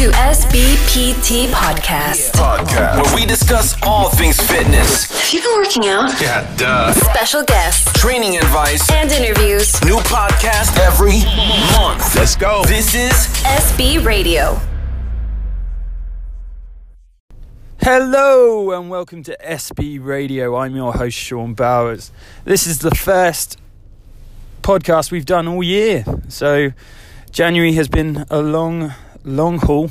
to SBPT Podcast. Podcast, where we discuss all things fitness. Have you been working out? Yeah, duh. Special guests Training advice. and interviews. New podcast every month. Let's go. This is SB Radio. Hello and welcome to SB Radio. I'm your host Sean Bowers. This is the first podcast we've done all year. So January has been a long, long haul.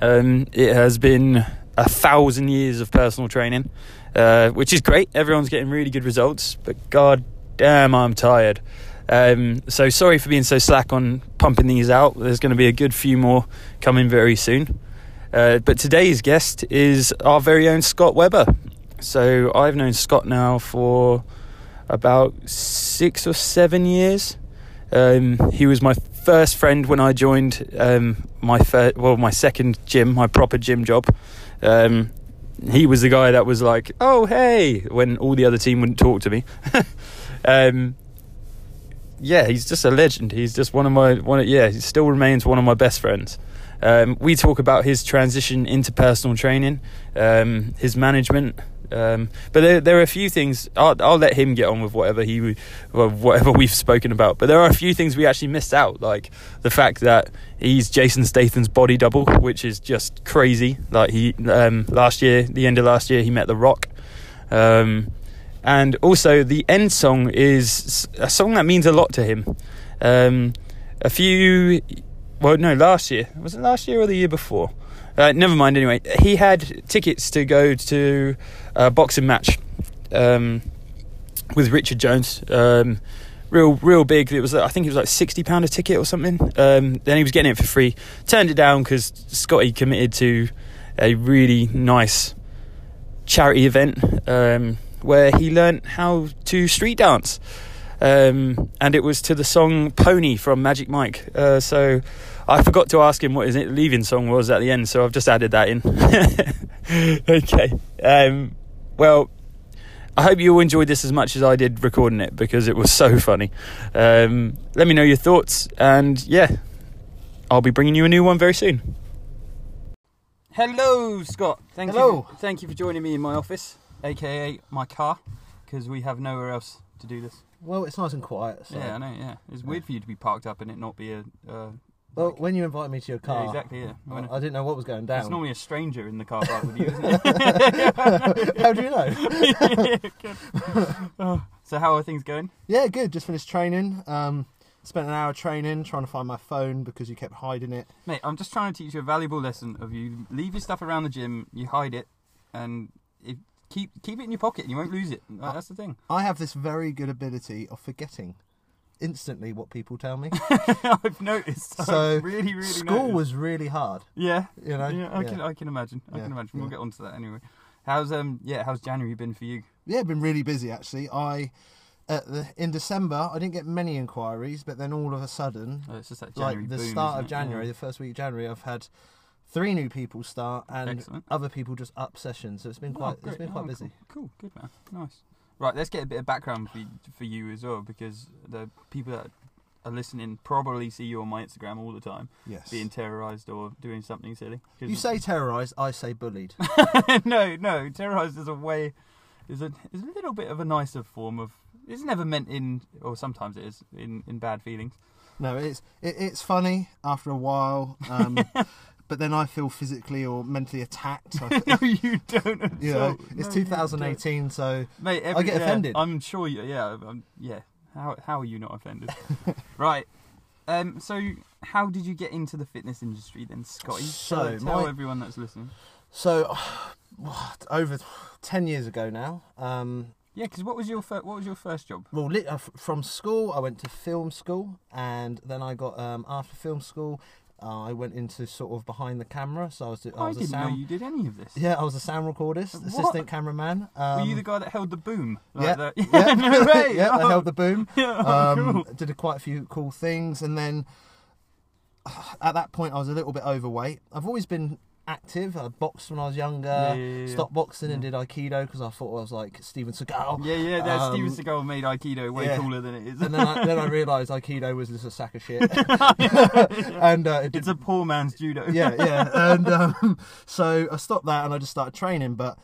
Um, it has been a thousand years of personal training, uh, which is great. Everyone's getting really good results, but god damn, I'm tired. Um, so sorry for being so slack on pumping these out. There's going to be a good few more coming very soon. Uh, but today's guest is our very own Scott Webber. So I've known Scott now for about six or seven years. Um, he was my first friend when I joined um, my first, well my second gym, my proper gym job. Um, he was the guy that was like, "Oh hey," when all the other team wouldn't talk to me. um, yeah, he's just a legend. He's just one of my one. Yeah, he still remains one of my best friends. Um, we talk about his transition into personal training, um, his management, um, but there, there are a few things. I'll, I'll let him get on with whatever he, whatever we've spoken about. But there are a few things we actually missed out, like the fact that he's Jason Statham's body double, which is just crazy. Like he um, last year, the end of last year, he met The Rock. Um, and also the end song is a song that means a lot to him. Um, a few, well, no, last year was it last year or the year before? Uh, never mind. Anyway, he had tickets to go to a boxing match um, with Richard Jones. Um, real, real big. It was, I think it was like sixty pound a ticket or something. Um, then he was getting it for free. Turned it down because Scotty committed to a really nice charity event um, where he learnt how to street dance. Um, and it was to the song Pony from Magic Mike. Uh, so I forgot to ask him what his leaving song was at the end, so I've just added that in. okay. Um, well, I hope you all enjoyed this as much as I did recording it because it was so funny. Um, let me know your thoughts, and yeah, I'll be bringing you a new one very soon. Hello, Scott. Thank Hello. you. Thank you for joining me in my office, aka my car, because we have nowhere else to do this. Well, it's nice and quiet. So. Yeah, I know. Yeah, it's weird for you to be parked up and it not be a. Uh, Well, when you invited me to your car, yeah, exactly. Yeah. I, I didn't know what was going down. it's normally a stranger in the car park with you, isn't it? How do you know? Oh, so how are things going? yeah, good. Just finished training. Um, spent an hour training trying to find my phone because you kept hiding it. Mate, I'm just trying to teach you a valuable lesson of you leave your stuff around the gym, you hide it, and keep keep it in your pocket and you won't lose it. That's the thing. I have this very good ability of forgetting instantly what people tell me. I've noticed. so I've really, really school noticed. was really hard. Yeah, you know? Yeah, I Yeah. can, I can imagine. I Yeah, can imagine. We'll get onto that anyway. How's um, yeah, how's January been for you? Yeah, been really busy actually. I at the, in December I didn't get many inquiries, but then all of a sudden, Oh, it's just that like the boom, start of? January, the first week of January, I've had three new people start and Excellent. other people just up sessions. So it's been Oh, quite great. it's been quite Oh, busy. Cool. cool, good man, nice. Right, let's get a bit of background for you, for you as well, because the people that are listening probably see you on my Instagram all the time, Yes. being terrorized or doing something silly. You say terrorised, I say bullied. no, no. Terrorized is a way, is a is a little bit of a nicer form of. It's never meant in, or sometimes it is in in bad feelings. no, it's it, it's funny after a while, um, but then I feel physically or mentally attacked. I, no, you don't. You know, all. it's No, 2018, so mate. I Every, get yeah, offended. I'm sure you. Yeah, um, yeah. How how are you not offended? right. Um. So, how did you get into the fitness industry then, Scotty? So, tell, my- everyone that's listening. so what, over ten years ago now. Um, Yeah, because what was your fir- what was your first job? well, uh, from school, I went to film school, and then I got um, after film school, uh, I went into sort of behind the camera. So I was, I I, was a didn't know sound. you did any of this. Yeah, I was a sound recordist, What? assistant cameraman. Um, Were you the guy that held the boom? Like yeah, yeah, no way. yeah. I Oh, held the boom. yeah, oh, um, cool. did a, quite a few cool things, and then at that point I was a little bit overweight. I've always been active. I boxed when I was younger. Yeah, yeah, yeah. Stopped boxing and did aikido because I thought I was like Steven Seagal. Yeah, yeah. That Um, Steven Seagal made Aikido way cooler than it is. And then I, then I realised aikido was just a sack of shit. and uh, it it's a poor man's judo. yeah, yeah. And um, so I stopped that and I just started training, but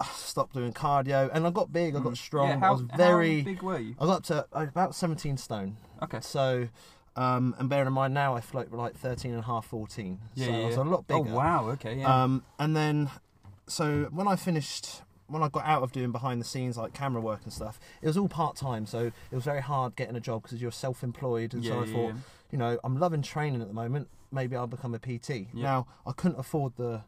I stopped doing cardio and I got big, I got strong. Mm. Yeah, how, I was very. big were you? I got up to about 17 stone. Okay. So, um, and bearing in mind now I float like 13 and a half, 14. Yeah, so yeah. I was a lot bigger. Oh wow. Okay. Yeah. Um, and then, so when I finished, when I got out of doing behind the scenes like camera work and stuff, it was all part time. So it was very hard getting a job because you're self employed. And Yeah, so I thought, you know, I'm loving training at the moment. Maybe I'll become a PT. Now, I couldn't afford the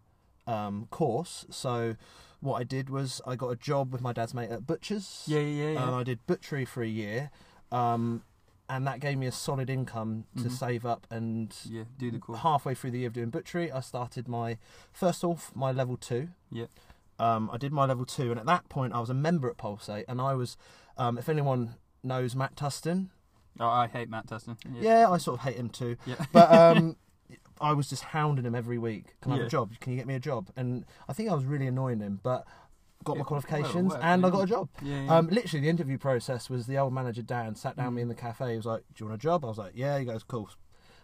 um, course. So what I did was I got a job with my dad's mate at Butcher's. yeah, yeah, yeah. And I did butchery for a year. Um, and that gave me a solid income to Mhm. save up and yeah. Do the course. halfway through the year of doing butchery, I started my first off my level two. Yeah. Um, I did my level two, and at that point, I was a member at Pulsate, and I was, um, if anyone knows Matt Tustin, Oh, I hate Matt Tustin. yeah, I sort of hate him too, Yeah. but um, I was just hounding him every week. Can I have a job? Can you get me a job? And I think I was really annoying him, but got my qualifications well, and I got a job. yeah, yeah. Um, literally, the interview process was the old manager Dan sat down Mm. me in the cafe. He was like, "Do you want a job?" I was like, "Yeah." He goes, "Cool."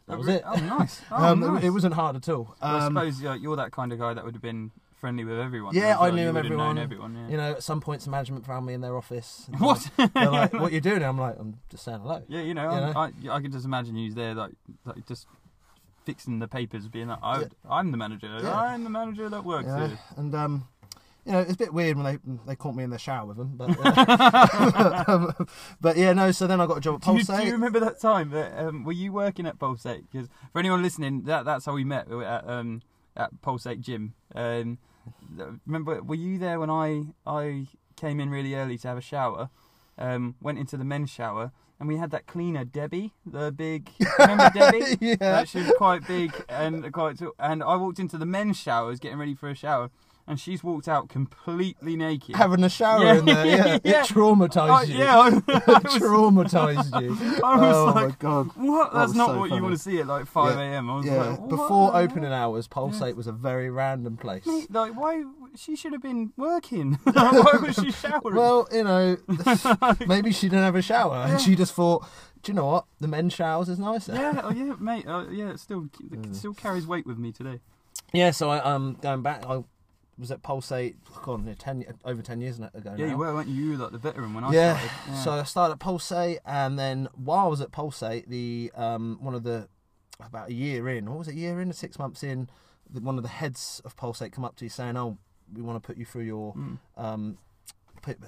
That Oh, was it. Oh, nice. Oh, um, nice. It wasn't hard at all. Well, I Um, suppose like, you're that kind of guy that would have been friendly with everyone. Yeah, well. I knew you them, would have known everyone. everyone. Yeah. You know, at some points, the management found me in their office. and What? They're like, "What you doing?" I'm like, "I'm just saying hello." Yeah, you know, You know? I, I can just imagine you there, like, like just fixing the papers, being like, I, Yeah. I'm the manager. Yeah. I'm the manager that works here. And um, you know, it's a bit weird when they they caught me in the shower with them, but uh, um, but yeah, no. So then I got a job at Do you, do you remember that time? That, um, were you working at Pulsate? Because for anyone listening, that that's how we met at um, at Pulsate Gym. Um, remember, were you there when I I came in really early to have a shower? Um, went into the men's shower. And we had that cleaner, Debbie, the big. Remember Debbie? yeah. Uh, she was quite big and quite tall. And I walked into the men's showers, getting ready for a shower, and she's walked out completely naked. Having a shower Yeah, in there, yeah, yeah, yeah. it traumatized I- you. yeah, I, I was, traumatized you. I was oh my like, god. what? That That's was not so what you want to see at like 5 Yeah, a.m. I was Yeah, like, what before opening hours, Pulsate was a very random place. Mate, like, why? She should have been working. why was she showering? Well, you know, maybe she didn't have a shower, and she just thought, do you know what? The men's showers is nicer. yeah, oh yeah, mate. Uh, yeah, it still Mm. it still carries weight with me today. Yeah, so I um going back, I was at Pulsate, God, ten over ten years ago Yeah, now. you were, weren't you? You were like the veteran when I yeah. started. Yeah. So I started at Pulsate, and then while I was at Pulsate, the um one of the about a year in, what was it, a year in, or six months in, the, one of the heads of Pulsate come up to you saying, "Oh, we want to put you through your Mm. um,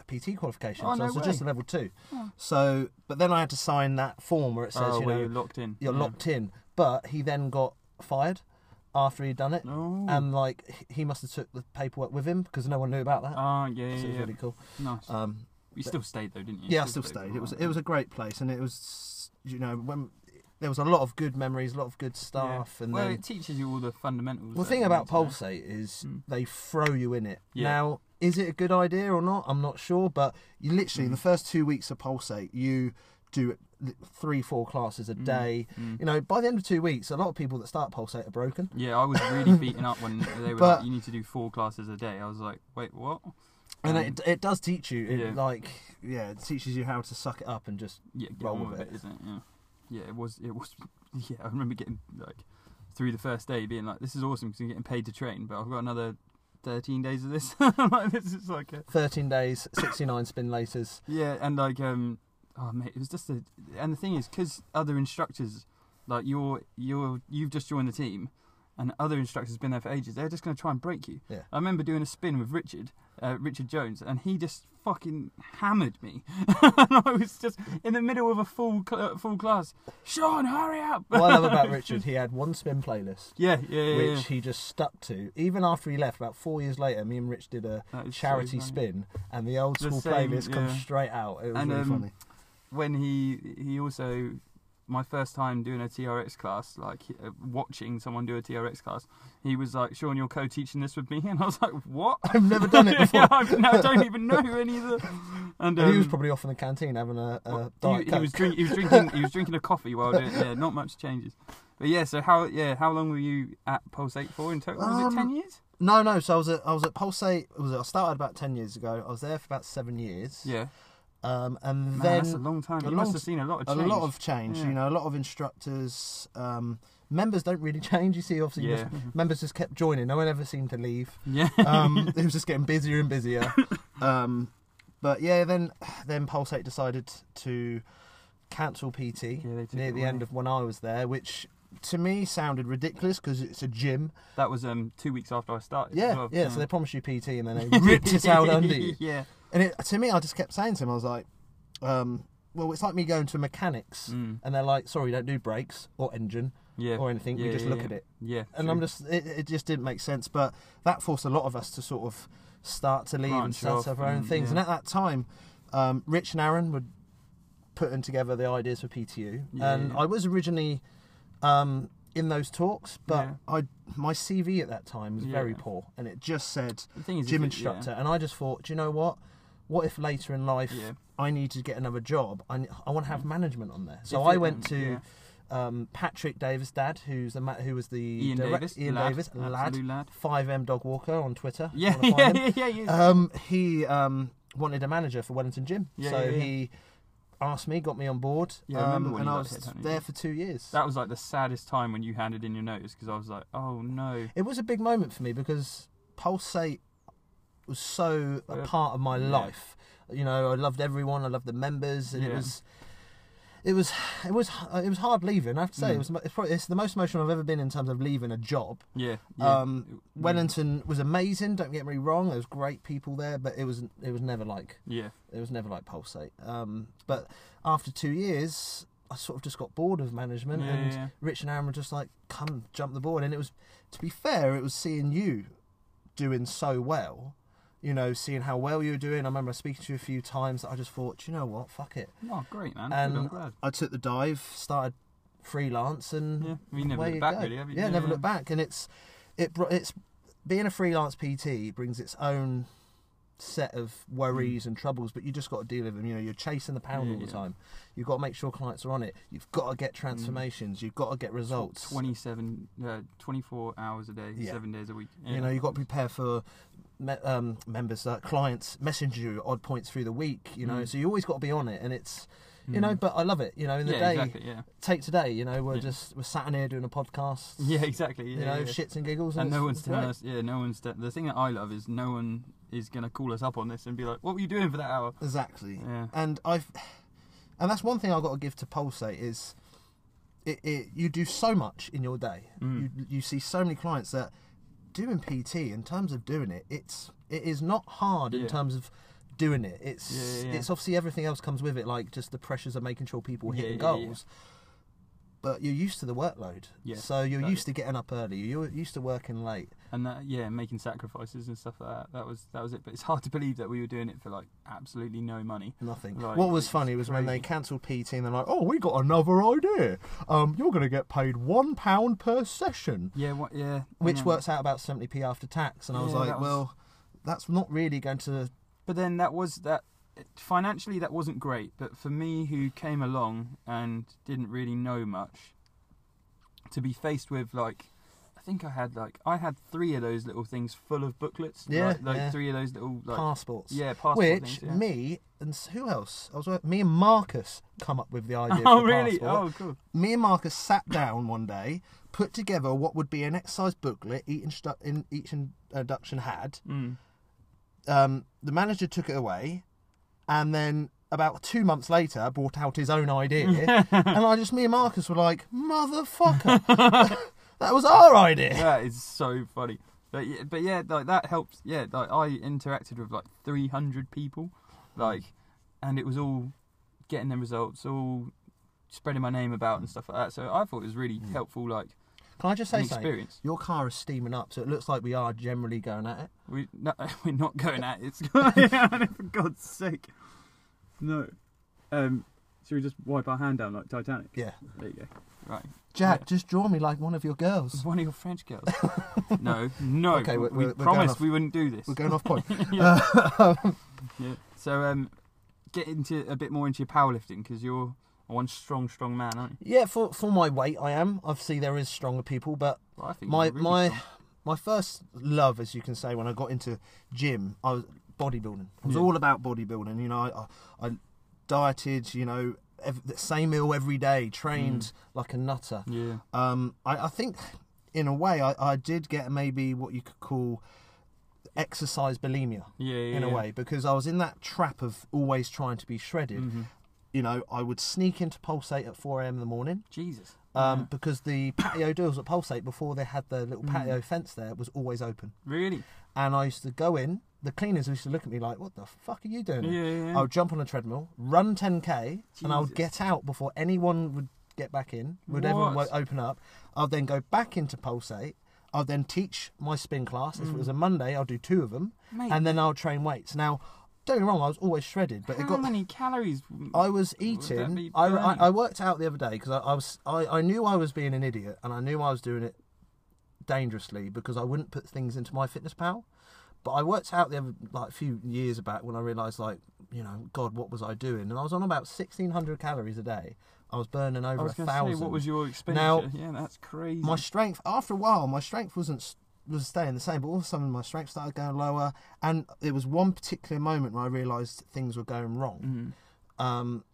PT qualification." Oh, so no it was just a level two. Oh. So, but then I had to sign that form where it says, oh, you where know, you're locked in. you're yeah. locked in. But he then got fired after he'd done it. Oh. And like he- he must have took the paperwork with him because no one knew about that. Oh, yeah, yeah, so it was yeah. really cool. Nice. Um, you still stayed though, didn't you? yeah, I still stayed. It was it was a great place, and it was you know when there was a lot of good memories, a lot of good staff, and well, then it teaches you all the fundamentals. well, the thing about. Pulsate is Mm. they throw you in it. Yeah. Now, is it a good idea or not? I'm not sure, but you literally Mm. the first two weeks of Pulsate, you do three, four classes a Mm. day. Mm. You know, by the end of two weeks, a lot of people that start Pulsate are broken. Yeah, I was really beaten up when they were But- like, "You need to do four classes a day." I was like, "Wait, what?" And Um, it, it does teach you, it, yeah. like, yeah, it teaches you how to suck it up and just yeah, roll with with it, it. isn't it? Yeah, yeah. It was. It was. Yeah, I remember getting like through the first day, being like, "This is awesome because I'm getting paid to train," but I've got another thirteen days of this. like, this is like a 13 days, 69 spin laters. Yeah, and like um, oh mate, it was just a. And the thing is, because other instructors, like you're you're you've just joined the team, and other instructors have been there for ages. They're just going to try and break you. Yeah. I remember doing a spin with Richard, uh, Richard Jones, and he just fucking hammered me. and I was just in the middle of a full cl- full class. Sean, hurry up! What I love about Richard, he had one spin playlist. Yeah, yeah, yeah. Which yeah. he just stuck to. Even after he left, about four years later, me and Rich did a is so charity spin, and the old The school same, playlist comes straight out. It was And, really um, funny. when he he also my first time doing a TRX class, like uh, watching someone do a TRX class, he was like, "Sean, you're co-teaching this with me," and I was like, "What? I've never done it before. yeah, no, I don't even know any of the. And, And he was um, probably off in the canteen having a, a diet he, he was drink, he was drinking he was drinking a coffee while doing it. yeah not much changes but yeah so how yeah how long were you at Pulsate for in total was it ten Um, years No, no. So I was at I was at Pulsate. It was I started about ten years ago. I was there for about seven years. yeah Um, and Man, then that's a long time a you must have seen a lot of a change lot of change. Yeah. You know, a lot of instructors. Um, members don't really change. You see, obviously, Yeah. just- members just kept joining. No one ever seemed to leave. yeah Um, it was just getting busier and busier. Um, but yeah, then then Pulsate decided to cancel PT Yeah, near the end of when I was there, which to me sounded ridiculous because it's a gym. that was um two weeks after I started Yeah, well. yeah. So they promised you PT and then they ripped it out under you. yeah And it, to me, I just kept saying to him, I was like, um, well, it's like me going to a mechanics Mm. and they're like, sorry, don't do brakes or engine yeah or anything. yeah, we just yeah, look at it. yeah And true. I'm just, it, it just didn't make sense. But that forced a lot of us to sort of start to leave and start off up our own things. And at that time, um, Rich and Aaron were putting together the ideas for PTU. And. I was originally um, in those talks, but. I my CV at that time was very poor. And it just said The thing is, gym if it- yeah. instructor. And I just thought, do you know what? What if later in life Yeah. I need to get another job? I, I want to have management on there. So If I went to yeah. um, Patrick Davis' dad, who's the ma- who was the Ian direct- Davis, Ian lad, Davis, lad, five M Dog Walker on Twitter. yeah yeah yeah yeah, yeah. Um, he um, wanted a manager for Wellington Gym, so he asked me, got me on board, Yeah, I remember um, and I was hit, there for two years. that was like the saddest time when you handed in your notice because I was like oh no It was a big moment for me because Pulsate was so a part of my yeah. life. You know, I loved everyone. I loved the members, and it was, it was, it was, it was hard leaving. I have to say, Mm. it was. It's, probably, it's the most emotional I've ever been in terms of leaving a job. yeah, yeah. Um. Wellington was amazing. Don't get me wrong. There was great people there, but it was it was never like yeah it was never like Pulsate. Um, but after two years, I sort of just got bored of management, Yeah, and yeah, yeah. Rich and Aaron were just like, "Come, jump the board." And it was, to be fair, it was seeing you doing so well. You know, seeing how well you were doing. I remember speaking to you a few times. That I just thought, you know what, fuck it. oh great man And I'm glad I took the dive, started freelance, and Yeah, we never looked you back go. really, have you? Yeah, never Yeah. looked back, and it's it it's being a freelance PT brings its own set of worries and troubles, but you just got to deal with them. You know, you're chasing the pound Yeah, all the yeah. time. You've got to make sure clients are on it. You've got to get transformations. You've got to get results. 27 uh, 24 hours a day Yeah. 7 days a week You know, you've got to prepare for me- um, members, uh, clients, messenger you odd points through the week. You know, Mm. so you always got to be on it, and it's. You know, but I love it. You know, in the yeah day, exactly yeah take today. You know, we're Yeah. just we're sat in here doing a podcast. yeah exactly you know, shits and giggles, and, and no one's telling us yeah no one's te- the thing that I love is no one is going to call us up on this and be like what were you doing for that hour Exactly. Yeah. And I've, and that's one thing I've got to give to Pulsate is, it, it you do so much in your day. Mm. You you see so many clients that doing PT in terms of doing it, it's it is not hard in Yeah. terms of doing it. It's Yeah, yeah, it's obviously everything else comes with it, like just the pressures of making sure people are hitting goals. But you're used to the workload, so you're used to getting up early. You're used to working late. And that yeah making sacrifices and stuff like that that was that was it but it's hard to believe that we were doing it for like absolutely no money Nothing. Like, what was funny was when they cancelled PT and they're like, "Oh, we got another idea. Um, you're going to get paid one pound per session, yeah what yeah which know. works out about seventy p after tax." And I was Yeah, like, that was- "Well, that's not really going to." but then that was that financially that wasn't great but for me who came along and didn't really know much to be faced with like I think I had like I had three of those little things full of booklets Yeah, like, like yeah. three of those little like passports. yeah passport Which things, yeah. me and who else? I was me and Marcus come up with the idea. oh really passport. oh cool Me and Marcus sat down one day, put together what would be an exercise booklet each, instru- in, each induction had. mm. um, the manager took it away, and then about two months later brought out his own idea, and I just me and Marcus were like, "Motherfucker, that was our idea." that is so funny. But yeah, but yeah, like that helps. Yeah, like I interacted with like 300 people, like, and it was all getting the results, all spreading my name about and stuff like that. So I thought it was really helpful. Like Can I just say an something? experience. Your car is steaming up, so it looks like we are generally going at it. We no, we're not going at it. It's going, for God's sake. No. Um, Should we just wipe our hand down like Titanic? Yeah. There you go. Right. Jack, Yeah. just draw me like one of your girls. One of your French girls. no, no. Okay, we, we're- we we're going promised off- we wouldn't do this. We're going off point. yeah. yeah. So um, get into a bit more into your powerlifting because you're one strong, strong man, aren't you? yeah, for for my weight, I am. Obviously, there is stronger people, but Well, I think my really my strong. my first love, as you can say, when I got into gym, I was bodybuilding. It was Yeah. all about bodybuilding. You know, I, I, I dieted. You know, ev the same meal every day, trained Mm. like a nutter. Yeah. Um, I, I think, in a way, I, I did get maybe what you could call exercise bulimia. Yeah, yeah. in a yeah. way because I was in that trap of always trying to be shredded. Mhm. You know, I would sneak into Pulsate at 4 a.m. in the morning Jesus. um, Yeah. because the patio doors at Pulsate before they had the little Mm. patio fence there was always open, Really? and I used to go in. The cleaners used to look at me like, "What the fuck are you doing?" Yeah, yeah. yeah. I would jump on a treadmill, run 10k, and I would get out before anyone would get back in. Would everyone What? wo- open up? I'd then go back into Pulsate. I'd then teach my spin class. If it Mm. was a Monday, I'll do two of them, Mate, and then I'll train weights. Now, don't get me wrong, I was always shredded, but how it got many calories? I was eating. I, I. I worked out the other day because I, I was I, I knew I was being an idiot and I knew I was doing it dangerously because I wouldn't put things into my fitness pal. But I worked out the other like a few years back when I realised like you know God what was I doing and I was on about sixteen hundred calories a day. I was burning over was a thousand. say, what was your expenditure? Now, yeah, that's crazy. my strength after a while my strength wasn't was staying the same but all of a sudden my strength started going lower and there was one particular moment where I realised things were going wrong Mhm. um,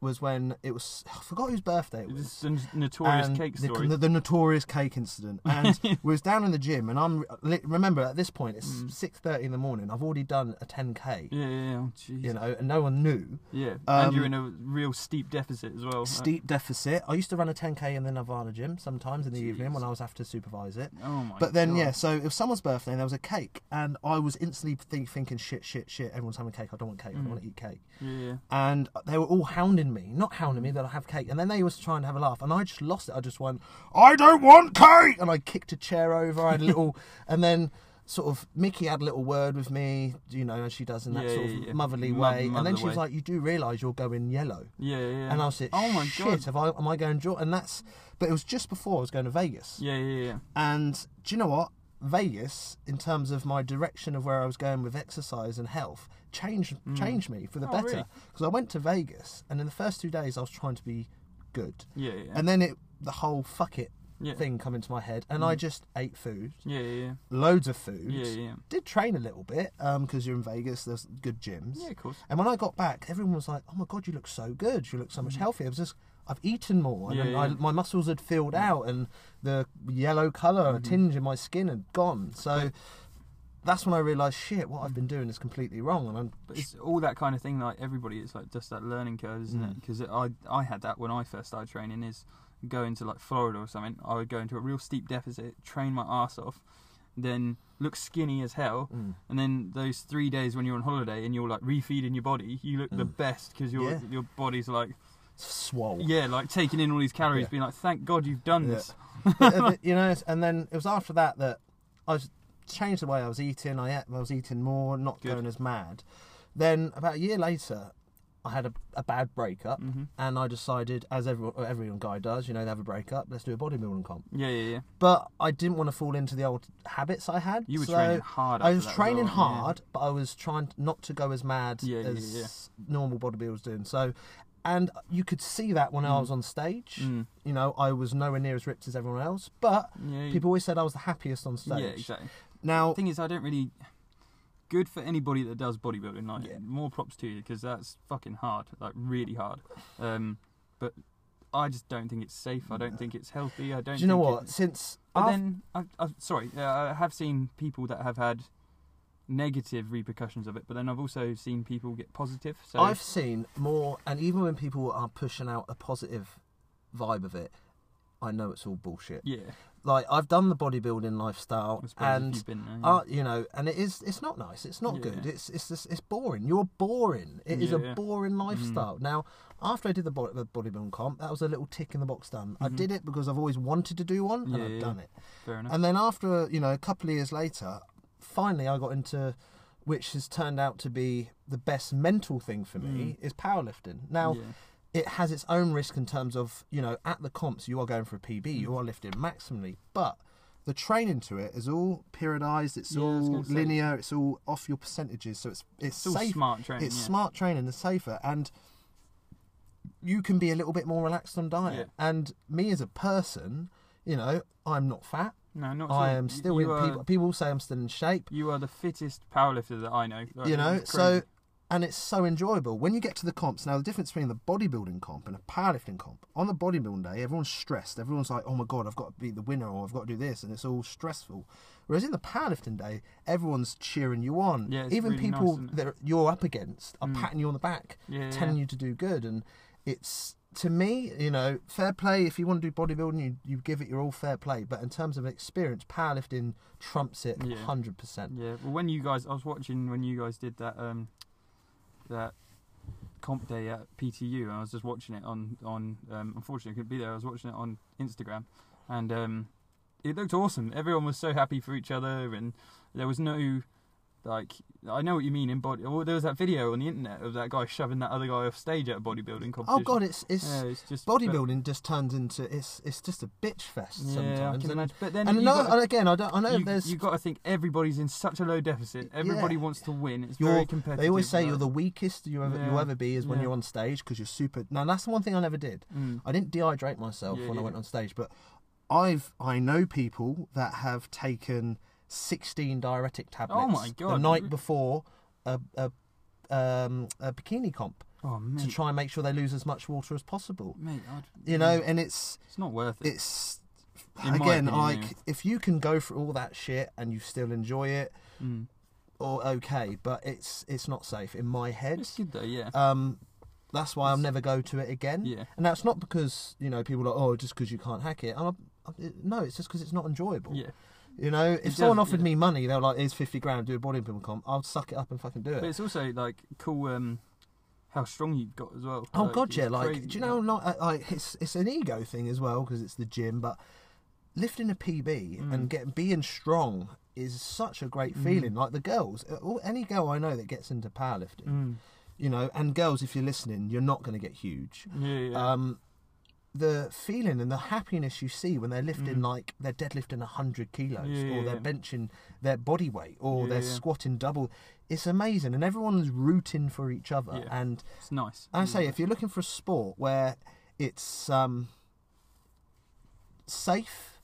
was when it was I forgot whose birthday it was. the notorious and cake story. The, the notorious cake incident, and we was down in the gym, and I'm remember at this point it's Mm. six thirty in the morning. I've already done a ten k, yeah, yeah, yeah. Oh, you know, and no one knew. Yeah, Um, and you're in a real steep deficit as well. right? Steep deficit. I used to run a ten k in the Nirvana gym sometimes in the evening when I was after to supervise it. Oh my. But then, God. yeah, so it was someone's birthday and there was a cake, and I was instantly think, thinking, shit, shit, shit, everyone's having cake. I don't want cake. I don't Mm. want to eat cake. Yeah, yeah. and they were all hounding me, not hounding me that I have cake, and then they was trying to have a laugh, and I just lost it. I just went, I don't want cake, and I kicked a chair over. I had a little, and then sort of Mickey had a little word with me, you know, as she does in that Yeah, sort of yeah. motherly Mo- way, and then she was way. like, "You do realise you're going yellow," Yeah, yeah. and I was like, oh my shit, god. have I, am I going draw? And that's, but it was just before I was going to Vegas, Yeah, yeah, yeah. and do you know what? Vegas, in terms of my direction of where I was going with exercise and health, changed mm. changed me for the Oh, better. really? Because I went to Vegas, and in the first two days, I was trying to be good, Yeah, yeah. and then it the whole fuck it yeah. Mm. thing come into my head, and I mm. just ate food, Yeah, yeah, yeah. loads of food. Yeah, yeah. Did train a little bit um, because you're in Vegas. There's good gyms. Yeah, of course. And when I got back, everyone was like, "Oh my god, you look so good. You look so much mm. healthier." I was just, I've eaten more, and Mm. Yeah, I, my muscles had filled out, and the yellow color Mm-hmm. tinge in my skin had gone. So that's when I realised, shit, what I've been doing is completely wrong. And I'm, But it's all that kind of thing. Like everybody, it's like just that learning curve, isn't Mm. it? Because I I had that when I first started training. Is going to like Florida or something. I would go into a real steep deficit, train my ass off, then look skinny as hell. Mm. And then those three days when you're on holiday and you're like refeeding your body, you look the best because your Yeah. your body's like swole. yeah, like taking in all these calories, Yeah. being like, thank God you've done Yeah. this. But, you know, and then it was after that that I changed the way I was eating. I, ate, I was eating more, not Good. going as mad. Then about a year later, I had a, a bad breakup, Mm-hmm. and I decided, as everyone, every guy does, you know, they have a breakup. Let's do a bodybuilding comp. Yeah, yeah, yeah. But I didn't want to fall into the old habits I had. You were so training hard. I was training well, yeah. hard, but I was trying not to go as mad Yeah, yeah, as yeah. normal bodybuilders doing. So, and you could see that when I was on stage. Mm. You know, I was nowhere near as ripped as everyone else, but Yeah, people always said I was the happiest on stage. Yeah, exactly. Now, The thing is, I don't really. Good for anybody that does bodybuilding. Like, Yeah. more props to you because that's fucking hard, like really hard. Um, but I just don't think it's safe. I don't think it's healthy. I don't. do you know what? Since but I've- then, I, I, sorry, uh, I have seen people that have had negative repercussions of it, but then I've also seen people get positive. So I've seen more, and even when people are pushing out a positive vibe of it, I know it's all bullshit. yeah, Like I've done the bodybuilding lifestyle, I suppose if and you've been there, yeah. uh, you know, and it is it's not nice. It's not Yeah. good. It's it's just, it's boring. You're boring. It is Yeah, a yeah. boring lifestyle. Now, after I did the, body, the bodybuilding comp, that was a little tick in the box done. I did it because I've always wanted to do one, and Mm-hmm. I've done it. fair enough. And then after you know a couple of years later, finally I got into which has turned out to be the best mental thing for me is powerlifting. Now, Mm. yeah. it has its own risk in terms of you know at the comps you are going for a PB, you Mm. are lifting maximally, but the training to it is all periodized. It's Yeah, all linear. It's all off your percentages, so it's it's, It's all safe. smart training. it's yeah. smart training and safer, and you can be a little bit more relaxed on diet. And me as a person, you know, I'm not fat. No, not. I am still you in. are, People, people say I'm still in shape. You are the fittest powerlifter that I know. Like, you know so and it's so enjoyable when you get to the comps now the difference between the bodybuilding comp and a powerlifting comp on the bodybuilding day everyone's stressed everyone's like oh my god i've got to be the winner or i've got to do this and it's all stressful whereas in the powerlifting day everyone's cheering you on Yeah, even really nice, people it? that you're up against are Mm. patting you on the back Yeah, telling yeah. you to do good and it's to me you know fair play if you want to do bodybuilding you, you give it your all fair play but in terms of experience powerlifting trumps it Yeah. 100% Yeah, well, when you guys, I was watching when you guys did that um, that comp day at PTU, and I was just watching it on on. Um, unfortunately, I couldn't be there. I was watching it on Instagram, and um, it looked awesome. Everyone was so happy for each other, and there was no like. I know what you mean in body. Well, there was that video on the internet of that guy shoving that other guy off stage at a bodybuilding competition. oh god it's it's yeah, it's just bodybuilding just turns into it's it's just a bitch fest Yeah, sometimes. and, imagine. But then and you no, gotta- and again, I don't. I know you, there's. you've got to think everybody's in such a low deficit. Everybody Yeah. wants to win. It's you're, very competitive. they always say you're the weakest you ever you'll ever be is when you're on stage because you're super. Now that's the one thing I never did. Mm. I didn't dehydrate myself when I went on stage, but I've I know people that have taken 16 diuretic tablets Oh my the night before a a, um, a bikini comp Oh to try and make sure they lose as much water as possible. mate, I'd, You know, and it's it's not worth it. it's In again opinion, like anyway. if you can go through all that shit and you still enjoy it Mm. or okay but it's it's not safe in my head It's good though, yeah. um that's why I'll never go to it again Yeah. and that's not because you know people are like oh just because you can't hack it and I, I, no it's just because it's not enjoyable yeah, you know if someone offered yeah. me money they were like here's 50 grand do a bodybuilding comp I'll suck it up and fucking do it. but it's also like cool um, how strong you've got as well. oh Like, god yeah like crazy, do you know like, uh, like it's it's an ego thing as well because it's the gym but lifting a PB Mm. and getting being strong is such a great feeling. Like the girls, uh, any girl I know that gets into powerlifting, Mm. you know, and girls, if you're listening, you're not going to get huge. Yeah, yeah. Um, the feeling and the happiness you see when they're lifting Mm. like they're deadlifting hundred kilos, Yeah, or they're benching their body weight, or Yeah, they're yeah. squatting double. It's amazing, and everyone's rooting for each other. And it's nice. I say, if you're looking for a sport where it's um, safe,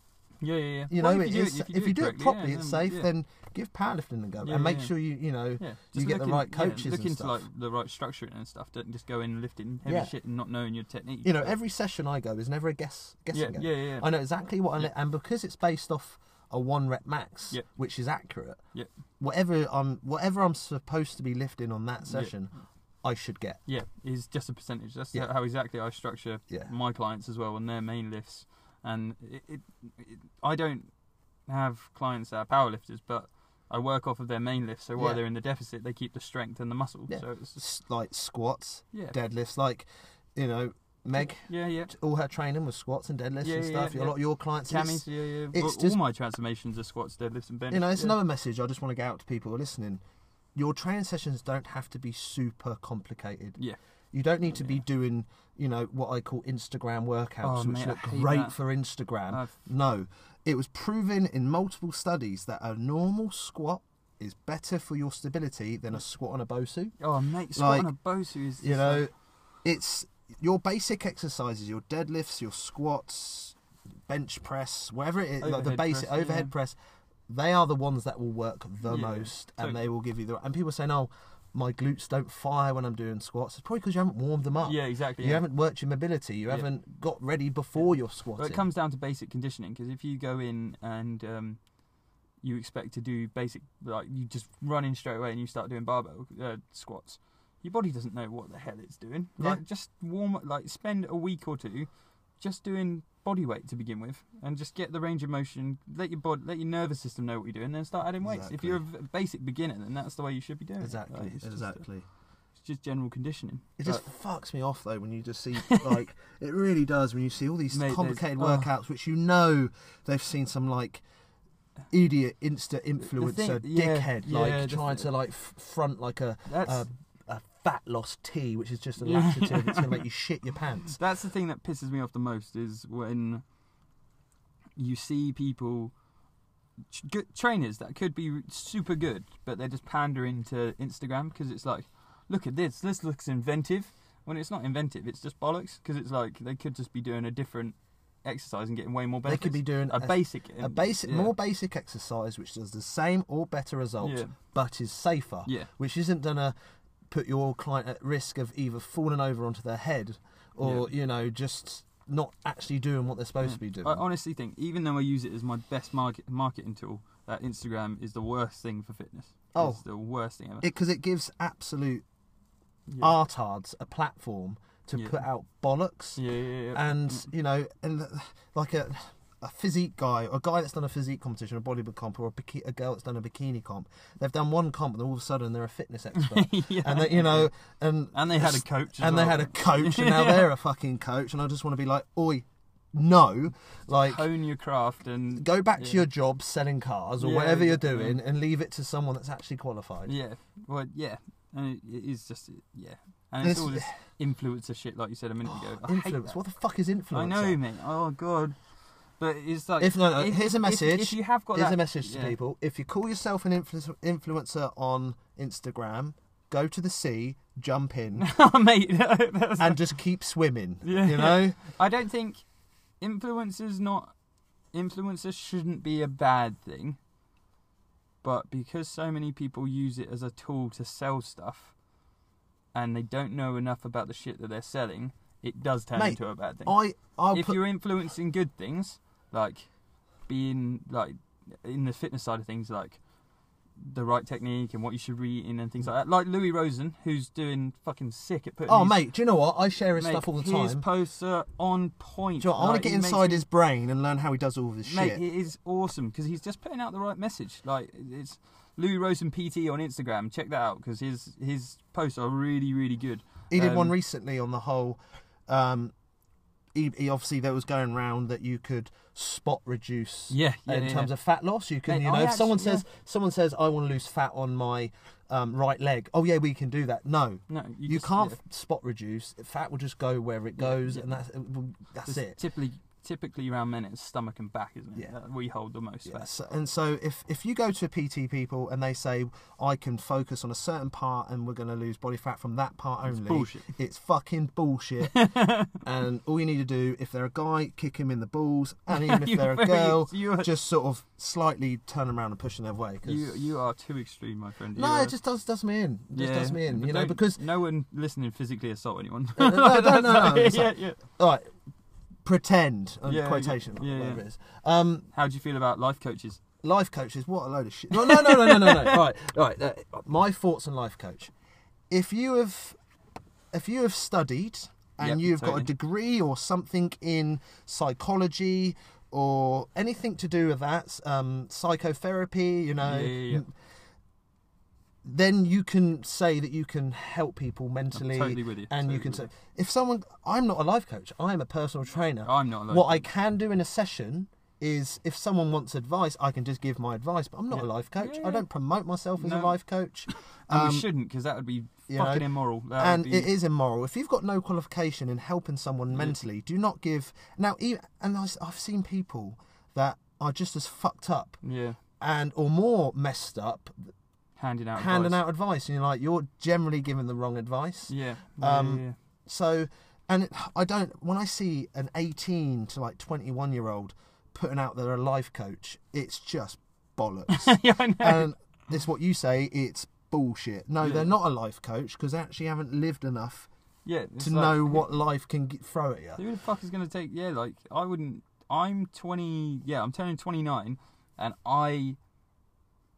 yeah, yeah, yeah. you Well, know, if you do it's, it, if you do it correctly, properly, yeah, it's safe. yeah. Then give powerlifting a go, Yeah, and make sure you you know you get the right in- yeah, coaches look and into stuff. like the right structure and stuff. Don't just go in lifting heavy shit and not knowing your technique. you know every session I go is never a guess guessing yeah, game. yeah, yeah, I know exactly what I Yeah. and because it's based off a one rep max, which is accurate. Yeah. Whatever I'm whatever I'm supposed to be lifting on that session, I should get. Yeah, is just a percentage. That's Yeah. how exactly I structure Yeah. my clients as well on their main lifts. And it, it, it, I don't have clients that are powerlifters, but I work off of their main lifts. So while Yeah. they're in the deficit, they keep the strength and the muscle. Yeah. So it's just, Like squats, yeah, deadlifts, like you know, Meg. yeah, yeah. All her training was squats and deadlifts Yeah, and stuff. yeah. A lot of your clients, it's- yeah, yeah. it's Well, just- all my transformations are squats, deadlifts, and bench. You know, it's another message I just want to get out to people who are listening. Your training sessions don't have to be super complicated. Yeah. You don't need to be doing, you know, what I call Instagram workouts, Oh, which mate, look great that. for Instagram. I've- No, it was proven in multiple studies that a normal squat is better for your stability than a squat on a Bosu. Oh, mate, squat on a Bosu is. You know, like- it's your basic exercises, your deadlifts, your squats, bench press, whatever it is, like the basic press, overhead yeah. press, they are the ones that will work the Yeah, most, and totally. they will give you the. And people saying, "Oh, my glutes don't fire when I'm doing squats." It's probably because you haven't warmed them up. yeah, exactly. You yeah. haven't worked your mobility. You Yeah. haven't got ready before you're squatting. Well, it comes down to basic conditioning because if you go in and um, you expect to do basic, like you just run in straight away and you start doing barbell uh, squats, your body doesn't know what the hell it's doing. Yeah. Like just warm, up, like spend a week or two just doing body weight to begin with, and just get the range of motion. Let your body, let your nervous system know what you're doing, and then start adding weights. If you're a basic beginner, then that's the way you should be doing it. exactly, Like, it's just- exactly. it's just general conditioning. It just But- fucks me off though when you just see like it really does when you see all these Mate, complicated oh. workouts which you know they've seen some like idiot insta influencer thing- yeah, dickhead yeah, like trying to like front like a, a fat loss tea, which is just a laxative. it's going to make you shit your pants. That's the thing that pisses me off the most is when you see people good trainers that could be super good, but they're just pandering to Instagram because it's like, look at this, this looks inventive. When it's not inventive, it's just bollocks because it's like they could just be doing a different exercise and getting way more better. They could be doing a, basic, a basic, yeah. more basic exercise, which does the same or better result, Yeah. but is safer. Yeah. Which isn't gonna put your client at risk of either falling over onto their head, or you know just not actually doing what they're supposed to be hmm. doing. I honestly think, even though I use it as my best market, marketing tool, that Instagram is the worst thing for fitness. Oh. it's the worst thing ever. because it, gives absolute yeah. artards a platform to Yeah. put out bollocks. yeah, yeah, yeah. and mm. you know, and uh, like a a physique guy, or a guy that's done a physique competition, a bodybuilding comp, or a, biki- a girl that's done a bikini comp. They've done one comp, and all of a sudden they're a fitness expert, Yeah. and they, you know, and And they had a coach. as and they had a coach, and now they're a fucking coach, and I just want to be like, oi, no, like. hone your craft and Go back to your job selling cars or Yeah, whatever you're exactly. doing and leave it to someone that's actually qualified. Yeah, well, yeah, and it, it is just yeah, and it's This- all this influencer shit, like you said a minute ago. I Influence. What the fuck is influencer? I know, mate. Oh god, but it's like If no, no, uh, if- here's a message. If, you have got Here's that, a message to yeah. people. If you call yourself an influ- influencer on Instagram, go to the sea, jump in, oh, mate, and just keep swimming. Yeah. You know? I don't think influencers not influencers shouldn't be a bad thing, but because so many people use it as a tool to sell stuff, and they don't know enough about the shit that they're selling, it does turn Mate, into a bad thing. I I'll if put you're influencing good things, like being like in the fitness side of things, like the right technique and what you should be eating and things like that, like Louis Rosen, who's doing fucking sick at putting. Oh his, mate, do you know what? I share his mate, stuff all the time. His posts are on point. Do you know? I want to get inside his brain and learn how he does all of this Mate, shit. it is awesome because he's just putting out the right message. Like it's Louis Rosen PT on Instagram. Check that out because his his posts are really really good. He did one Um, recently on the whole. Um, he, he obviously there was going round that you could spot reduce. Yeah, yeah, in yeah, terms yeah. of fat loss, you can. You know, I if someone actually- says someone says I want to lose fat on my um, right leg. Oh yeah, we can do that. No, No, you, you, just- can't spot reduce. Fat will just go where it goes, and that's that's It's it. Typically, typically around men, it's stomach and back, isn't it? Yeah. That we hold the most fat. Yes, and so if if you go to PT people and they say I can focus on a certain part and we're going to lose body fat from that part only, bullshit. it's fucking bullshit. and all you need to do, if they're a guy, kick him in the balls, and even if they're a girl, you're- just sort of slightly turn them around and push them their way. 'cause- You you are too extreme, my friend. no, You are- it just does does me in. It just yeah, does me in. You know, because no one listening physically assault anyone. Uh, no, no, no, no, it's yeah, yeah. all right, pretend uh, Yeah, quotation, yeah, whatever yeah. it is. Um, How do you feel about life coaches? life coaches what a load of shit no no no no no no no all right all right uh, my thoughts on life coach if you have if you have studied and Yep, you've got a degree or something in psychology or anything to do with that um, psychotherapy you know Yeah, yeah, yeah. Then you can say that you can help people mentally totally with you, and you can say if someone i'm not a life coach i'm a personal trainer I'm not a life what I can do in a session is if someone wants advice, I can just give my advice. But I'm not a life coach. Yeah. I don't promote myself as a life coach. And Um, we shouldn't because that would be you know, fucking immoral. That and be, it is immoral. If you've got no qualification in helping someone mentally, do not give. Now, even, and I've seen people that are just as fucked up yeah, and or more messed up handing out handing advice. out advice, and you're like, you're generally giving the wrong advice. Yeah, Um, yeah, yeah. So, and I don't. When I see an 18 to like 21 year old putting out they're a life coach, it's just bollocks. yeah, I know. and it's what you say. It's bullshit. No, Yeah. they're not a life coach because they actually haven't lived enough yeah, to like, know what life can get, throw at you. Who the fuck is going to take? Yeah, like I wouldn't. I'm 20. Yeah, I'm turning 29, and I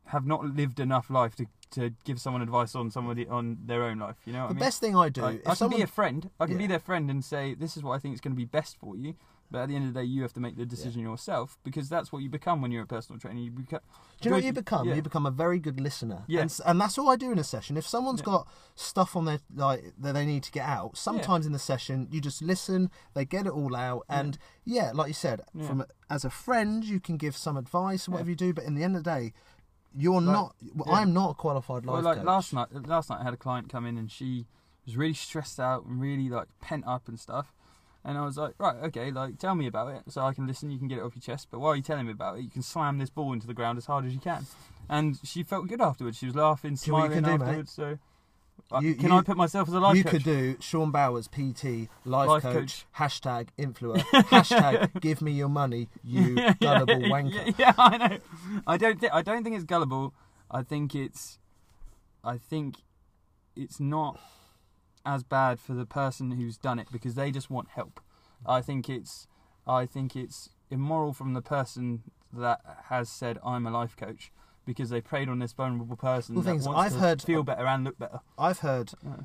have not lived enough life to to give someone advice on somebody on their own life. You know what The I mean? best thing I do, Like, I can someone, be a friend. I can be their friend and say, "This is what I think is going to be best for you." But at the end of the day, you have to make the decision yourself because that's what you become when you're a personal trainer. You become. do you know what you become? Yeah. You become a very good listener. Yeah. And, and that's all I do in a session. If someone's Yeah. got stuff on their like that they need to get out, sometimes in the session you just listen, they get it all out, and yeah, like you said, Yeah. from as a friend you can give some advice or whatever you do. But in the end of the day, you're Like, not. well, yeah. I'm not a qualified life Well, like coach. last night, last night I had a client come in and she was really stressed out and really like pent up and stuff. And I was like, right, okay, like tell me about it, so I can listen. You can get it off your chest. But while you're telling me about it, you can slam this ball into the ground as hard as you can. And she felt good afterwards. She was laughing, Do you know smiling can do, afterwards. So, You- can you- I put myself as a life coach. you coach? could do Sean Bowers PT life, Life coach, coach. hashtag influencer hashtag give me your money you gullible wanker. Yeah, yeah, I know. I don't think I don't think it's gullible. I think it's I think it's not as bad for the person who's done it because they just want help. I think it's I think it's immoral from the person that has said I'm a life coach because they preyed on this vulnerable person Well, that things wants I've to heard- feel better and look better. I've heard Yeah.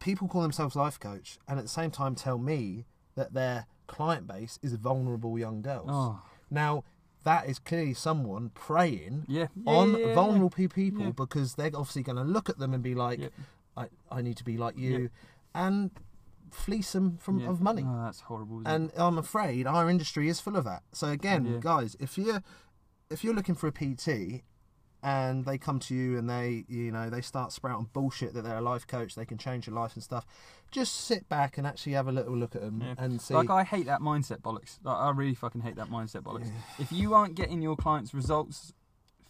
people call themselves life coach and at the same time tell me that their client base is vulnerable young girls. Oh, Now that is clearly someone preying yeah, yeah, on vulnerable pe- people because they're obviously going to look at them and be like. I, I need to be like you, and fleece them from of money. Oh, that's horrible. isn't it? and I'm afraid our industry is full of that. So again, guys, if you're if you're looking for a PT and they come to you and they you know they start sprouting bullshit that they're a life coach, they can change your life and stuff. Just sit back and actually have a little look at them Yeah. and see. Like I hate that mindset bollocks. Like, I really fucking hate that mindset bollocks. If you aren't getting your clients' results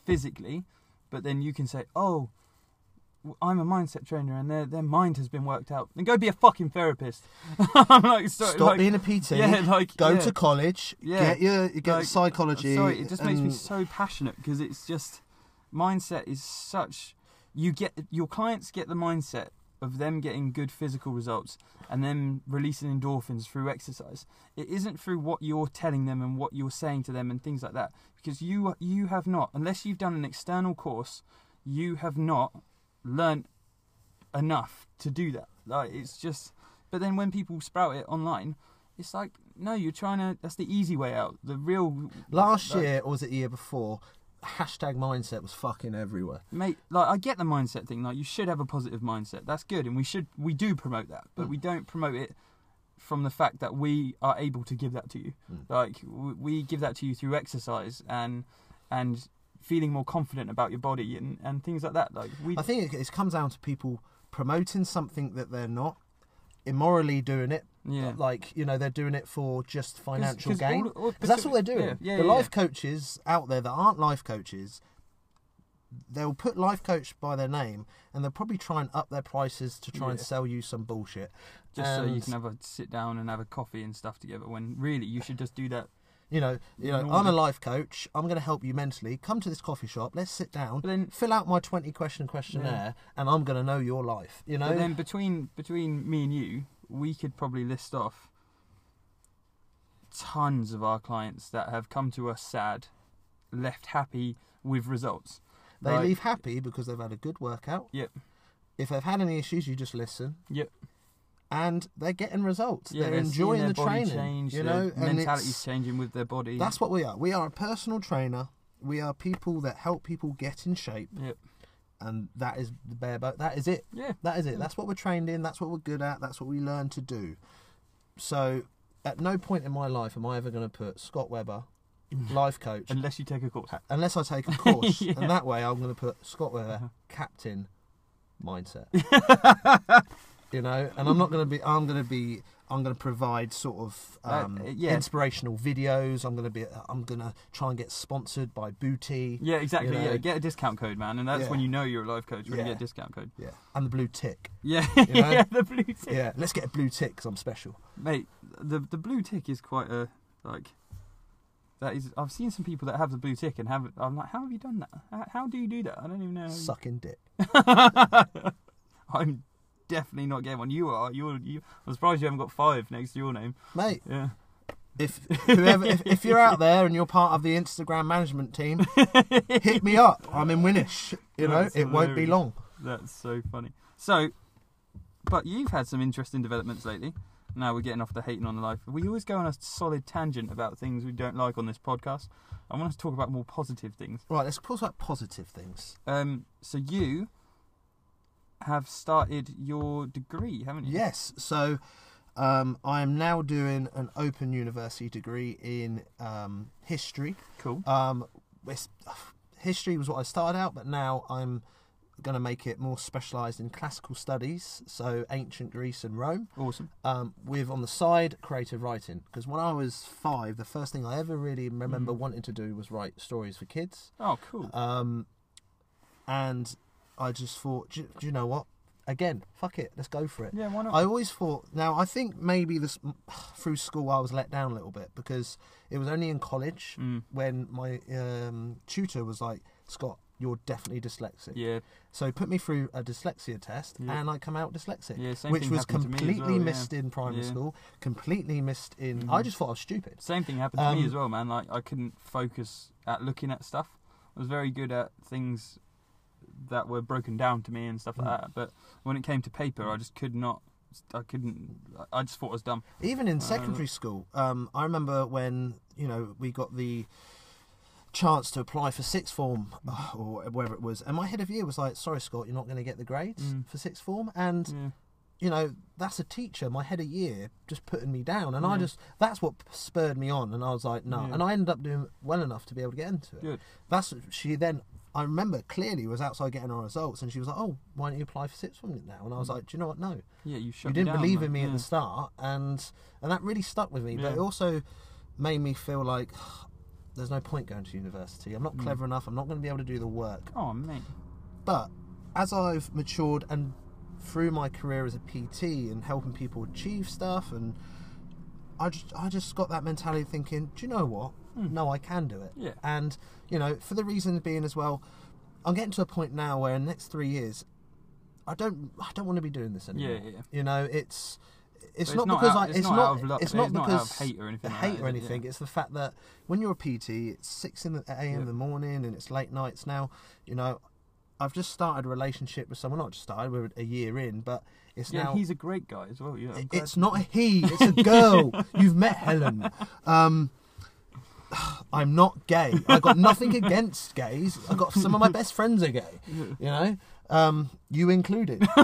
physically, but then you can say, "Oh, I'm a mindset trainer and their their mind has been worked out," then go be a fucking therapist. I'm like, sorry, Stop like, being a PT. Yeah, like go yeah. to college. Yeah. Get your get Like, psychology. Sorry, it just makes me so passionate because it's just mindset is such. You get your clients get the mindset of them getting good physical results and then releasing endorphins through exercise. It isn't through what you're telling them and what you're saying to them and things like that because you you have not unless you've done an external course, you have not learnt enough to do that. Like it's just. But then when people sprout it online, it's like no, you're trying to. That's the easy way out. The real Last like- year or was it the year before? Hashtag mindset was fucking everywhere. mate like i get the mindset thing like you should have a positive mindset that's good and we should we do promote that but hmm. we don't promote it from the fact that we are able to give that to you hmm. like we give that to you through exercise and and feeling more confident about your body and and things like that like we I think it, it comes down to people promoting something that they're not, immorally doing it. Yeah. Like you know they're doing it for just financial 'cause gain. all- all- Because that's what they're doing. yeah, yeah, the yeah, life coaches out there that aren't life coaches, they'll put life coach by their name, and they'll probably try and up their prices to try and sell you some bullshit. just so you can have a sit down and have a coffee and stuff together when really you should just do that You know, you know, I'm a life coach. I'm going to help you mentally. Come to this coffee shop. Let's sit down. But then- fill out my 20 question questionnaire, and I'm going to know your life. You know, But then between between me and you, we could probably list off tons of our clients that have come to us sad, left happy with results. they Like- leave happy because they've had a good workout. Yep. If they've had any issues, you just listen, Yep. And they're getting results. Yeah, they're, seeing enjoying the training. change, you know, and mentality's it's- changing with their body. That's what we are. We are a personal trainer. We are people that help people get in shape, Yep. and that is the bare bones. That is it. Yeah. That is it. That's what we're trained in. That's what we're good at. That's what we learn to do. So, at no point in my life am I ever going to put Scott Webber, life coach, Unless you take a course. unless I take a course. Yeah. And that way, I'm going to put Scott Webber, Uh-huh. captain, mindset. you know, and I'm not going to be. I'm going to be. I'm going to provide sort of Uh, um, yeah. inspirational videos. I'm going to be. I'm going to try and get sponsored by Bootea. Yeah, exactly. You know? Yeah, get a discount code, man, and that's Yeah. when you know you're a life coach when you Yeah. get a discount code. Yeah, and the blue tick. Yeah, know? yeah, the blue tick. Yeah, let's get a blue tick because I'm special. mate. The the blue tick is quite a like. That is, I've seen some people that have the blue tick and have. it- I'm like, how have you done that? How, how do you do that? I don't even know. Sucking dick. I'm definitely not getting one. You are. You're. You. I'm surprised you haven't got five next to your name. Mate, Yeah. if whoever if, if you're out there and you're part of the Instagram management team, hit me up. I'm in Winnish. You know, That's it won't be long. That's so funny. So, but you've had some interesting developments lately. Now we're getting off the hating on the life. We always go on a solid tangent about things we don't like on this podcast. I want us to talk about more positive things. Right, let's talk about positive things. Um, so you have started your degree, haven't you? Yes. So um, I am now doing an open university degree in um, history. Cool. Um, history was what I started out, but now I'm going to make it more specialised in classical studies, so ancient Greece and Rome. Awesome. Um, with on the side creative writing, because when I was five, the first thing I ever really remember wanting to do was write stories for kids. Oh, cool. Um, and I just thought, do, do you know what? Again, fuck it, let's go for it. Yeah, why not? I always thought. Now, I think maybe this through school I was let down a little bit because it was only in college Mm. when my um, tutor was like, "Scott, you're definitely dyslexic." yeah, So put me through a dyslexia test, Yeah. and I come out dyslexic, Yeah, same which thing was happened to me as completely well, yeah. missed in primary Yeah. school, completely missed in. Mhm. I just thought I was stupid. same thing happened to me Um, as well, man. Like I couldn't focus at looking at stuff. I was very good at things that were broken down to me and stuff like Mm. that. But when it came to paper, I just could not. I couldn't. I just thought I was dumb. Even in Uh, secondary school, um, I remember when you know we got the chance to apply for sixth form uh, or wherever it was, and my head of year was like, "Sorry, Scott, you're not going to get the grades Mm. for sixth form," and Yeah. you know that's a teacher, my head of year, just putting me down, and I just that's what spurred me on, and I was like, "No," Yeah. and I ended up doing well enough to be able to get into it. Good. That's she then. I remember clearly was outside getting our results, and she was like, "Oh, why don't you apply for sixth form now?" And I was like, "Do you know what? No, Yeah, you shut you didn't down, believe man. in me at the start, and and that really stuck with me. But it also made me feel like there's no point going to university. I'm not Mm. clever enough. I'm not going to be able to do the work. Oh, mate. But as I've matured and through my career as a PT and helping people achieve stuff, and I just I just got that mentality of thinking, do you know what? No, I can do it. Yeah. And you know, for the reason being as well, I'm getting to a point now where in the next three years, I don't I don't want to be doing this anymore. Yeah, yeah. You know, it's it's But not not because out- I it's it's not not out of luck- it's not it's because hate or anything like hate that, or it? anything. Yeah. It's the fact that when you're a PT, it's six in the a.m. in Yeah. the morning and it's late nights now. You know, I've just started a relationship with someone. Not just started, we're a year in, but it's Yeah, now. he's a great guy as well. Yeah, I'm it- glad- it's not a he, it's a girl. You've met Helen. Um, I'm not gay. I've got nothing against gays. I've got some of my best friends are gay. You know, um, you included.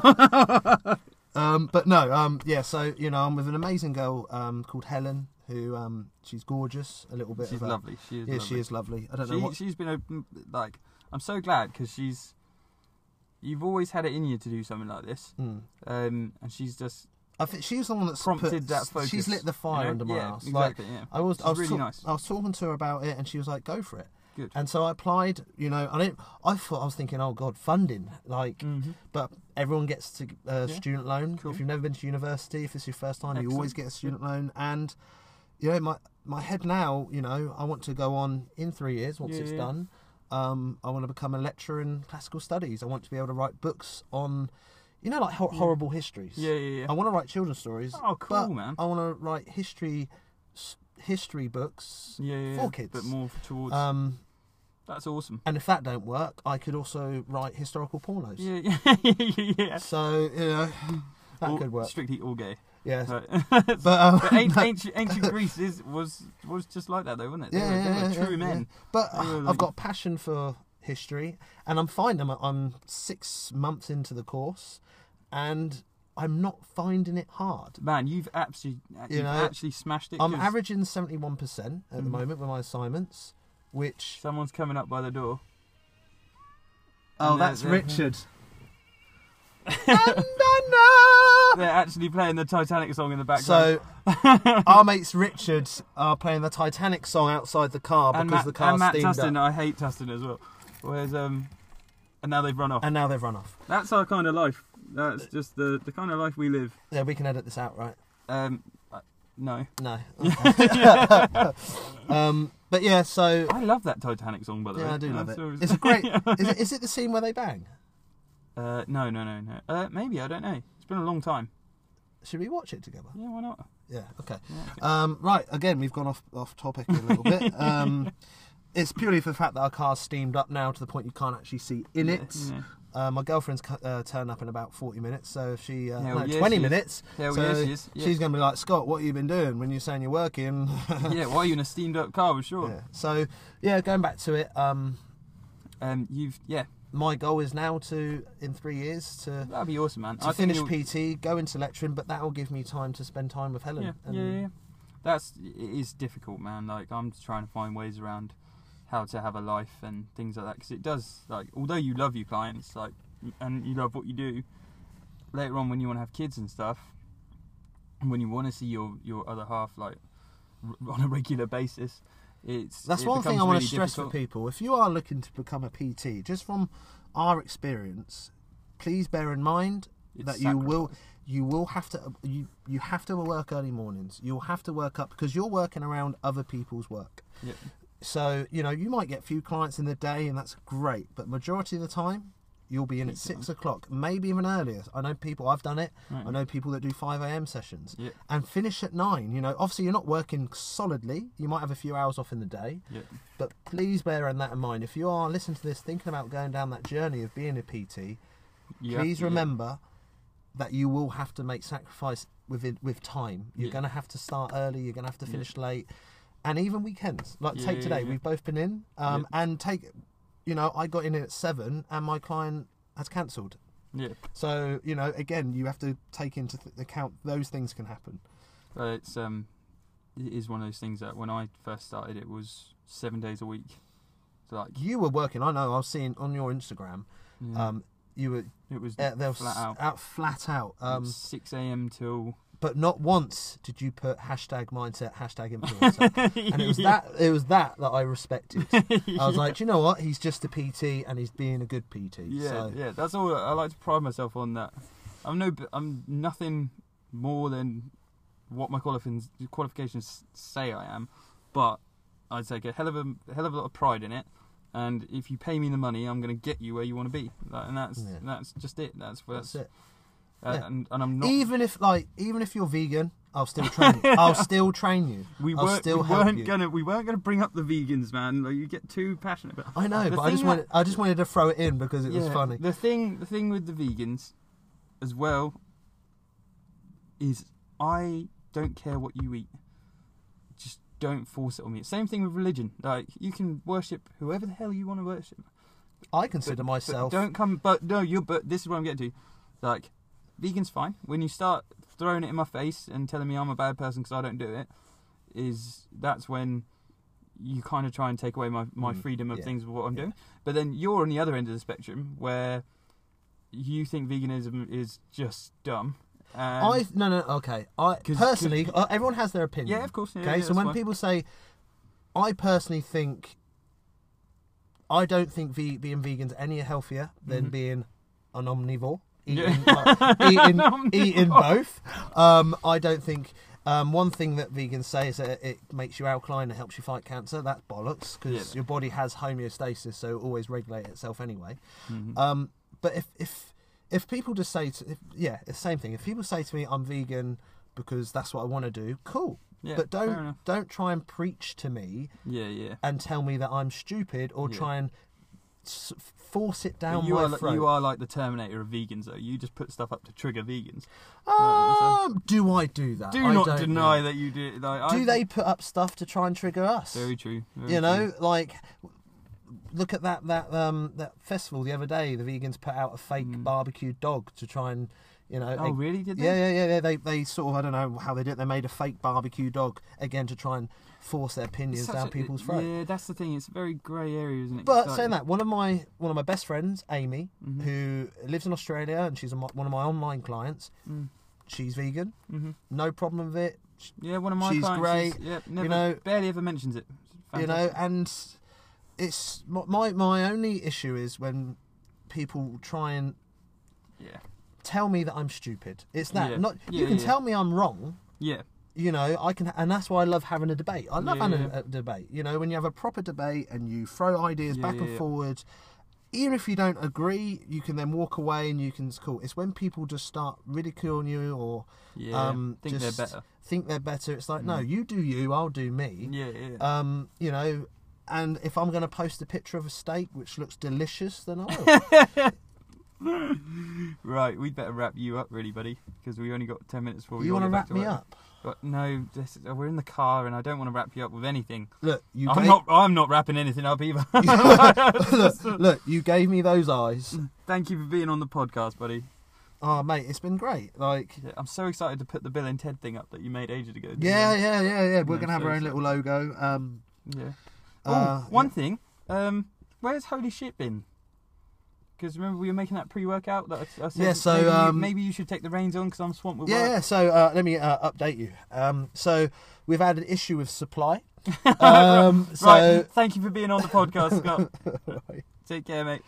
um, but no, um, yeah. So you know, I'm with an amazing girl um, called Helen, who um, she's gorgeous. A little bit. She's of a, lovely. She is. Yeah, lovely. she is lovely. I don't know She, what. she's been a, like. I'm so glad because she's. You've always had it in you to do something like this, Mm. um, and she's just I think she's the one that's prompted put, that focus. She's lit the fire you know? under my yeah, ass. Like, Exactly. yeah. I was, I was, really talk- nice. I was talking to her about it, and she was like, "Go for it." Good. And so I applied. You know, I didn't. I thought I was thinking, "Oh God, funding!" Like, Mhm. but everyone gets to uh, Yeah. student loan. Cool. If you've never been to university, if it's your first time, you always get a student loan. And you know, my my head now, you know, I want to go on in three years once Yeah, it's done. Um, I want to become a lecturer in classical studies. I want to be able to write books on, you know, like ho- horrible histories. Yeah, yeah, yeah. I want to write children's stories. Oh, cool, but man. I want to write history, s- history books yeah, yeah, for yeah. kids. but more towards. Um, that's awesome. and if that don't work, I could also write historical pornos. Yeah, yeah, yeah. So you know, that All- could work. Strictly all gay. Yeah. But, But, um, but ancient, ancient, ancient Greece is, was was just like that, though, wasn't it? They yeah, were, yeah, were yeah, true yeah, men. yeah. But They were I've got passion for history, and I'm fine. I'm, I'm six months into the course, and I'm not finding it hard. Man, you've actually, you've know, actually smashed it. I'm 'cause averaging 71% at the Mhm. moment with my assignments, which Someone's coming up by the door. oh, And that's they're- Richard. They're actually playing the Titanic song in the background. So our mates Richard are playing the Titanic song outside the car because Matt, the car and Matt steamed Tustin, up, I hate Tustin as well. Whereas, um, and now they've run off. and now they've run off. That's our kind of life. That's just the the kind of life we live. Yeah, we can edit this out, right? Um, uh, no, No. um, but yeah, so I love that Titanic song by the way. yeah, I do love it. It's a great. Is it, is it the scene where they bang? Uh, no, no, no, no. Uh, maybe I don't know. It's been a long time. Should we watch it together? Yeah, why not? Yeah. Okay. Yeah, okay. Um, right. Again, we've gone off off topic a little bit. Um, it's purely for the fact that our car's steamed up now to the point you can't actually see in Yeah, it. yeah. Uh, my girlfriend's uh, turn up in about 40 minutes, so if she uh, no, yeah, 20 she minutes. Hell so yeah, she is. Yeah. She's going to be like, Scott, what have you been doing when you're saying you're working? yeah, why are you in a steamed up car? with sure. Yeah. So yeah, going back to it, um, Um, you've yeah, my goal is now to in three years to that'd be awesome, man. to I finish PT, go into lecturing, but that will give me time to spend time with Helen. Yeah, and yeah, yeah. That's it is difficult, man. Like I'm trying to find ways around how to have a life and things like that. Because it does, like, although you love your clients, like, and you love what you do, later on when you want to have kids and stuff, and when you want to see your your other half like r- on a regular basis, it's That's it one thing I want really to stress difficult. for people. If you are looking to become a PT, just from our experience, please bear in mind It's that you will you will have to you you have to work early mornings. You'll have to work up because you're working around other people's work. Yeah. So you know you might get a few clients in the day, and that's great. But majority of the time, you'll be in at six o'clock, maybe even earlier. I know people. I've done it. Right. I know people that do five a.m. sessions Yeah. and finish at nine. You know, obviously you're not working solidly. You might have a few hours off in the day, Yeah. but please bear that in mind. If you are listening to this, thinking about going down that journey of being a PT, please remember that you will have to make sacrifice with with time. You're going to have to start early. You're going to have to finish late, and even weekends. Like Yeah, take today, yeah. we've both been in, um, and take. You know, I got in at seven, and my client has cancelled. Yeah. So you know, again, you have to take into th- account those things can happen. But it's um, it is one of those things that when I first started, it was seven days a week. So like, You were working. I know. I was seeing on your Instagram. yeah, Um, you were it was uh, flat out. out flat out. Um, six a.m. till. But not once did you put hashtag mindset hashtag influencer. and it was that it was that that I respected. I was like, "Do you know what? He's just a PT and he's being a good PT. Yeah, so, yeah. That's all. I like to pride myself on that. I'm no. I'm nothing more than what my qualifications qualifications say I am, but I take a hell of a hell of a lot of pride in it. And if you pay me the money, I'm going to get you where you want to be. And that's Yeah. that's just it. That's that's that's, it. Uh, Yeah. and, and I'm not. Even if like even if you're vegan, I'll still train you. I'll still train you. we I'll weren't, still we help weren't you. gonna we weren't gonna bring up the vegans, man. Like, you get too passionate about. I know, The but I just thing wanted I just wanted to throw it in because it was funny. The thing, the thing with the vegans, as well, is I don't care what you eat. Just don't force it on me. Same thing with religion. Like you can worship whoever the hell you want to worship. I consider But- myself. But don't come. But no, you. But this is what I'm getting to. Like, vegans fine. When you start throwing it in my face and telling me I'm a bad person because I don't do it, is that's when you kind of try and take away my, my Mm, freedom of yeah, things of what I'm yeah. doing. But then you're on the other end of the spectrum where you think veganism is just dumb. I no no okay. I 'Cause- personally, uh, everyone has their opinion. Yeah, of course, yeah, okay, so when fine. people say, I personally think, I don't think ve- being vegan's any healthier than Mhm. being an omnivore. Eating, eating, eating both. Um, I don't think. Um, one thing that vegans say is that it makes you alkaline and helps you fight cancer. That's bollocks because Yeah. your body has homeostasis, so it always regulate itself anyway. Mhm. Um, but if if if people just say to if, yeah, it's the same thing. If people say to me, "I'm vegan because that's what I want to do," cool. yeah, but don't don't try and preach to me Yeah, yeah. and tell me that I'm stupid or Yeah. try and force it down you my are like, throat. you are like the Terminator of vegans, though. You just put stuff up to trigger vegans. Um, do I do that? Do I not don't deny know. that you do. Like, Do I, they put up stuff to try and trigger us? Very true. very you true. know, like look at that that um that festival the other day. The vegans put out a fake Mm. barbecued dog to try and you know. Oh, egg- really? Did they? Yeah, yeah, yeah, yeah. They they sort of I don't know how they did. it. They made a fake barbecue dog again to try and force their opinions down a- people's throat. Yeah, that's the thing. It's a very grey area, isn't it? But saying that, one of my one of my best friends, Amy, Mhm. who lives in Australia and she's a, mo- one of my online clients. Mm. She's vegan, hmm no problem with it. Yeah, one of my She's clients. great, Is, yeah, never, know- barely ever mentions it. You know, and it's my, my my only issue is when people try and yeah, tell me that I'm stupid. It's that Yeah. not you can yeah. tell me I'm wrong. yeah, You know, I can, and that's why I love having a debate. I love Yeah, having yeah. a, a debate. You know, when you have a proper debate and you throw ideas Yeah, back and forward, even if you don't agree, you can then walk away and you can. It's cool. It's when people just start ridiculing you or um, think just they're better. think they're better. It's like, no, Mm. you do you, I'll do me. Yeah, yeah. Um, you know, and if I'm going to post a picture of a steak which looks delicious, then I will. right, we'd better wrap you up, really, buddy, because we only got ten minutes before we you want to wrap me up? But no, this, we're in the car, and I don't want to wrap you up with anything. Look, you I'm gave, not. I'm not wrapping anything up either. look, look, you gave me those eyes. Thank you for being on the podcast, buddy. Oh, mate, it's been great. Like, Yeah, I'm so excited to put the Bill and Ted thing up that you made ages ago. yeah, yeah, yeah, yeah. We're No, gonna have our own little logo. Um, yeah. Oh, Uh, one thing. Um, where's Holy Shit been? Because remember we were making that pre-workout that I, I said Yeah, so, maybe, you- um, maybe you should take the reins on because I'm swamped with Yeah, work. yeah. So uh, let me uh, update you. Um, so we've had an issue with supply. Um, so Right, thank you for being on the podcast, Scott. Take care, mate.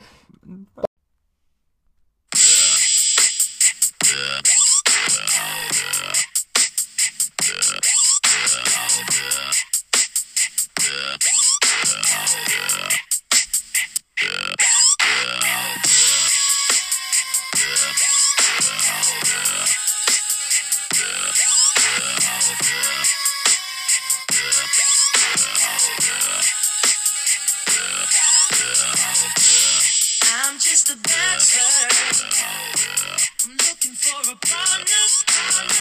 I'm just a bachelor. I'm looking for a partner.